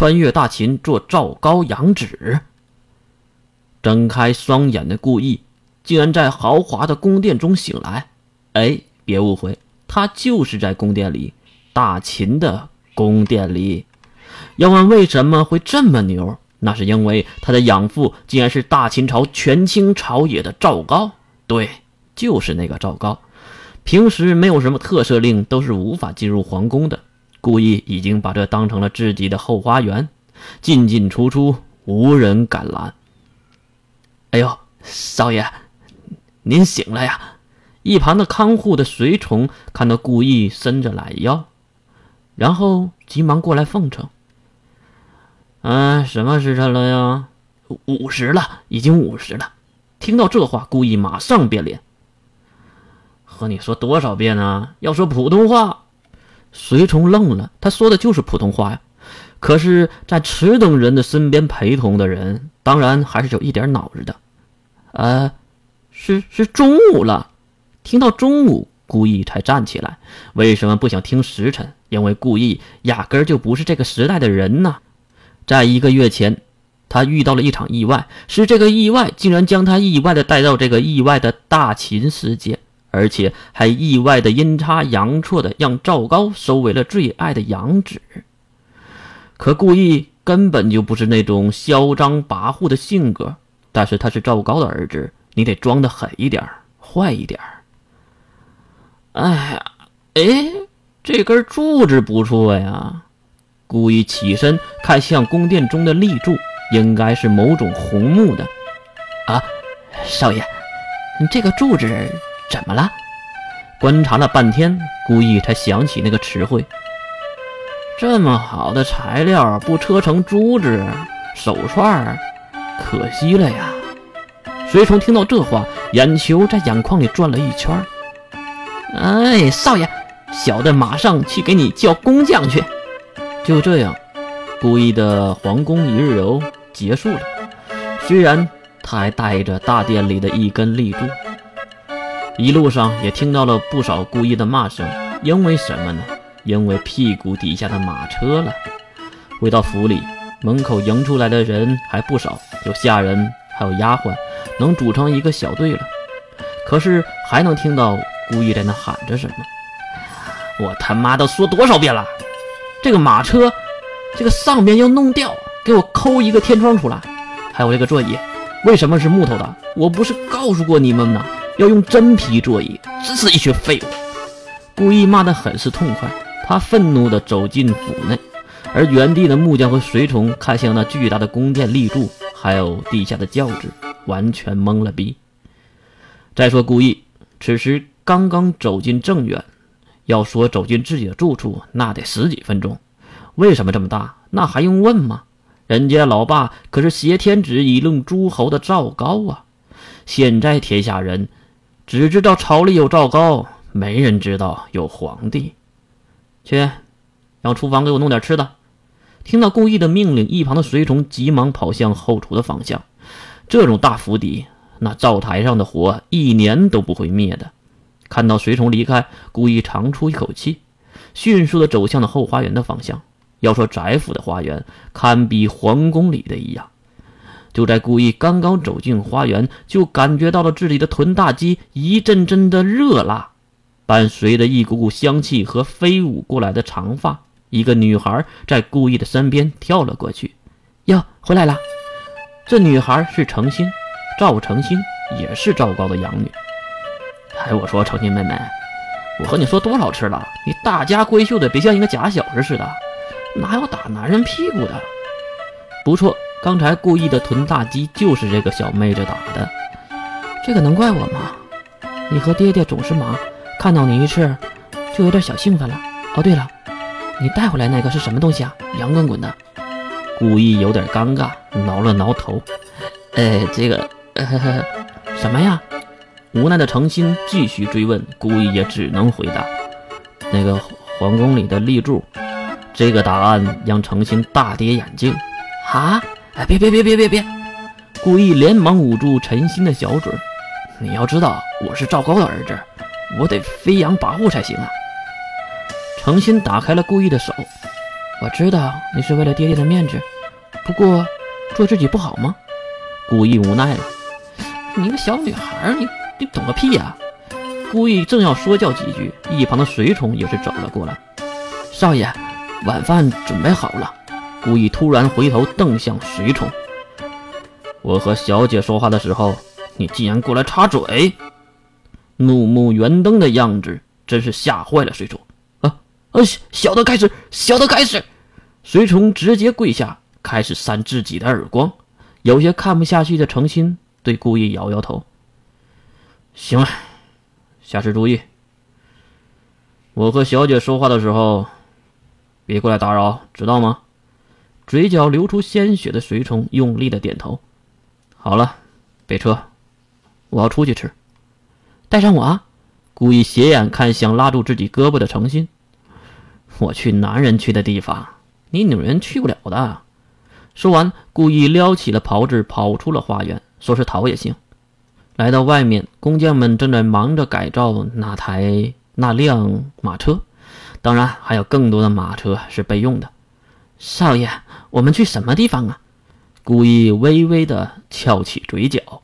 穿越大秦做赵高养子。睁开双眼的顾意，竟然在豪华的宫殿中醒来。哎，别误会，他就是在宫殿里，大秦的宫殿里。要问为什么会这么牛，那是因为他的养父竟然是大秦朝权倾朝野的赵高。对，就是那个赵高。平时没有什么特赦令，都是无法进入皇宫的。故意已经把这当成了自己的后花园，进进出出无人敢拦。哎呦，少爷，您醒了呀！一旁的看护的随从看到顾意伸着懒腰，然后急忙过来奉承：“嗯，什么时辰了呀？午时了，已经午时了。”听到这话，顾意马上变脸：“和你说多少遍啊？要说普通话！”随从愣了，他说的就是普通话呀。可是，在此等人的身边陪同的人，当然还是有一点脑子的。呃，是是中午了。听到中午，顾意才站起来。为什么不想听时辰？因为顾意压根儿就不是这个时代的人呐。在一个月前，他遇到了一场意外，是这个意外竟然将他意外的带到这个意外的大秦世界，而且还意外的阴差阳错的让赵高收为了最爱的养子。可顾意根本就不是那种嚣张跋扈的性格，但是他是赵高的儿子，你得装的狠一点，坏一点。哎呀，哎，这根柱子不错呀！顾意起身看向宫殿中的立柱，应该是某种红木的。啊，少爷，你这个柱子怎么了？观察了半天，顾意才想起那个词汇。这么好的材料不车成珠子、手串，可惜了呀！随从听到这话，眼球在眼眶里转了一圈。哎，少爷，小的马上去给你叫工匠去。就这样，顾意的皇宫一日游结束了。虽然他还带着大殿里的一根立柱，一路上也听到了不少故意的骂声。因为什么呢？因为屁股底下的马车了。回到府里，门口迎出来的人还不少，有下人，还有丫鬟，能组成一个小队了。可是还能听到故意在那喊着什么？我他妈的说多少遍了？这个马车，这个上边要弄掉，给我抠一个天窗出来。还有这个座椅，为什么是木头的？我不是告诉过你们吗？要用真皮座椅，真是一群废物！故意骂得很是痛快。他愤怒地走进府内，而原地的木匠和随从看向那巨大的宫殿立柱，还有地下的轿子，完全懵了逼。再说故意，此时刚刚走进正院，要说走进自己的住处，那得十几分钟。为什么这么大？那还用问吗？人家老爸可是挟天子以令诸侯的赵高啊！现在天下人只知道朝里有赵高，没人知道有皇帝。去，让厨房给我弄点吃的。听到顾意的命令，一旁的随从急忙跑向后厨的方向。这种大府邸，那灶台上的火一年都不会灭的。看到随从离开，顾意长出一口气，迅速的走向了后花园的方向。要说翟府的花园，堪比皇宫里的一样。就在顾意刚刚走进花园，就感觉到了自己的臀大肌一阵阵的热辣。伴随着一股股香气和飞舞过来的长发，一个女孩在顾意的身边跳了过去。哟，回来了！这女孩是程心，赵程心也是赵高的养女。哎，我说程心妹妹，我和你说多少次了，你大家闺秀的，别像一个假小子似的，哪有打男人屁股的？不错，刚才故意的臀大肌就是这个小妹子打的。这个能怪我吗？你和爹爹总是忙。看到你一次，就有点小兴奋了。哦，对了，你带回来那个是什么东西啊？圆滚滚的。故意有点尴尬，挠了挠头。哎，这个，什么呀？无奈的程心继续追问，故意也只能回答：那个皇宫里的立柱。这个答案让程心大跌眼镜。啊！哎，别别别别别别！故意连忙捂住陈心的小嘴。你要知道，我是赵高的儿子。我得飞扬跋扈才行啊！诚心打开了顾意的手，我知道你是为了爹爹的面子，不过做自己不好吗？顾意无奈了。你个小女孩，你你懂个屁呀！顾意正要说教几句，一旁的随从也是走了过来。少爷，晚饭准备好了。故意突然回头瞪向随从。我和小姐说话的时候，你竟然过来插嘴！怒目圆瞪的样子，真是吓坏了随从。啊啊！小的开始，小的开始。随从直接跪下，开始扇自己的耳光。有些看不下去的程心对故意摇摇头。行了，下次注意。我和小姐说话的时候，别过来打扰，知道吗？嘴角流出鲜血的随从用力的点头。好了，备车，我要出去吃。带上我啊！故意斜眼看向拉住自己胳膊的程心。我去男人去的地方，你女人去不了的。说完，故意撩起了袍子，跑出了花园。说是逃也行。来到外面，工匠们正在忙着改造那台那辆马车，当然还有更多的马车是备用的。少爷，我们去什么地方啊？故意微微的翘起嘴角。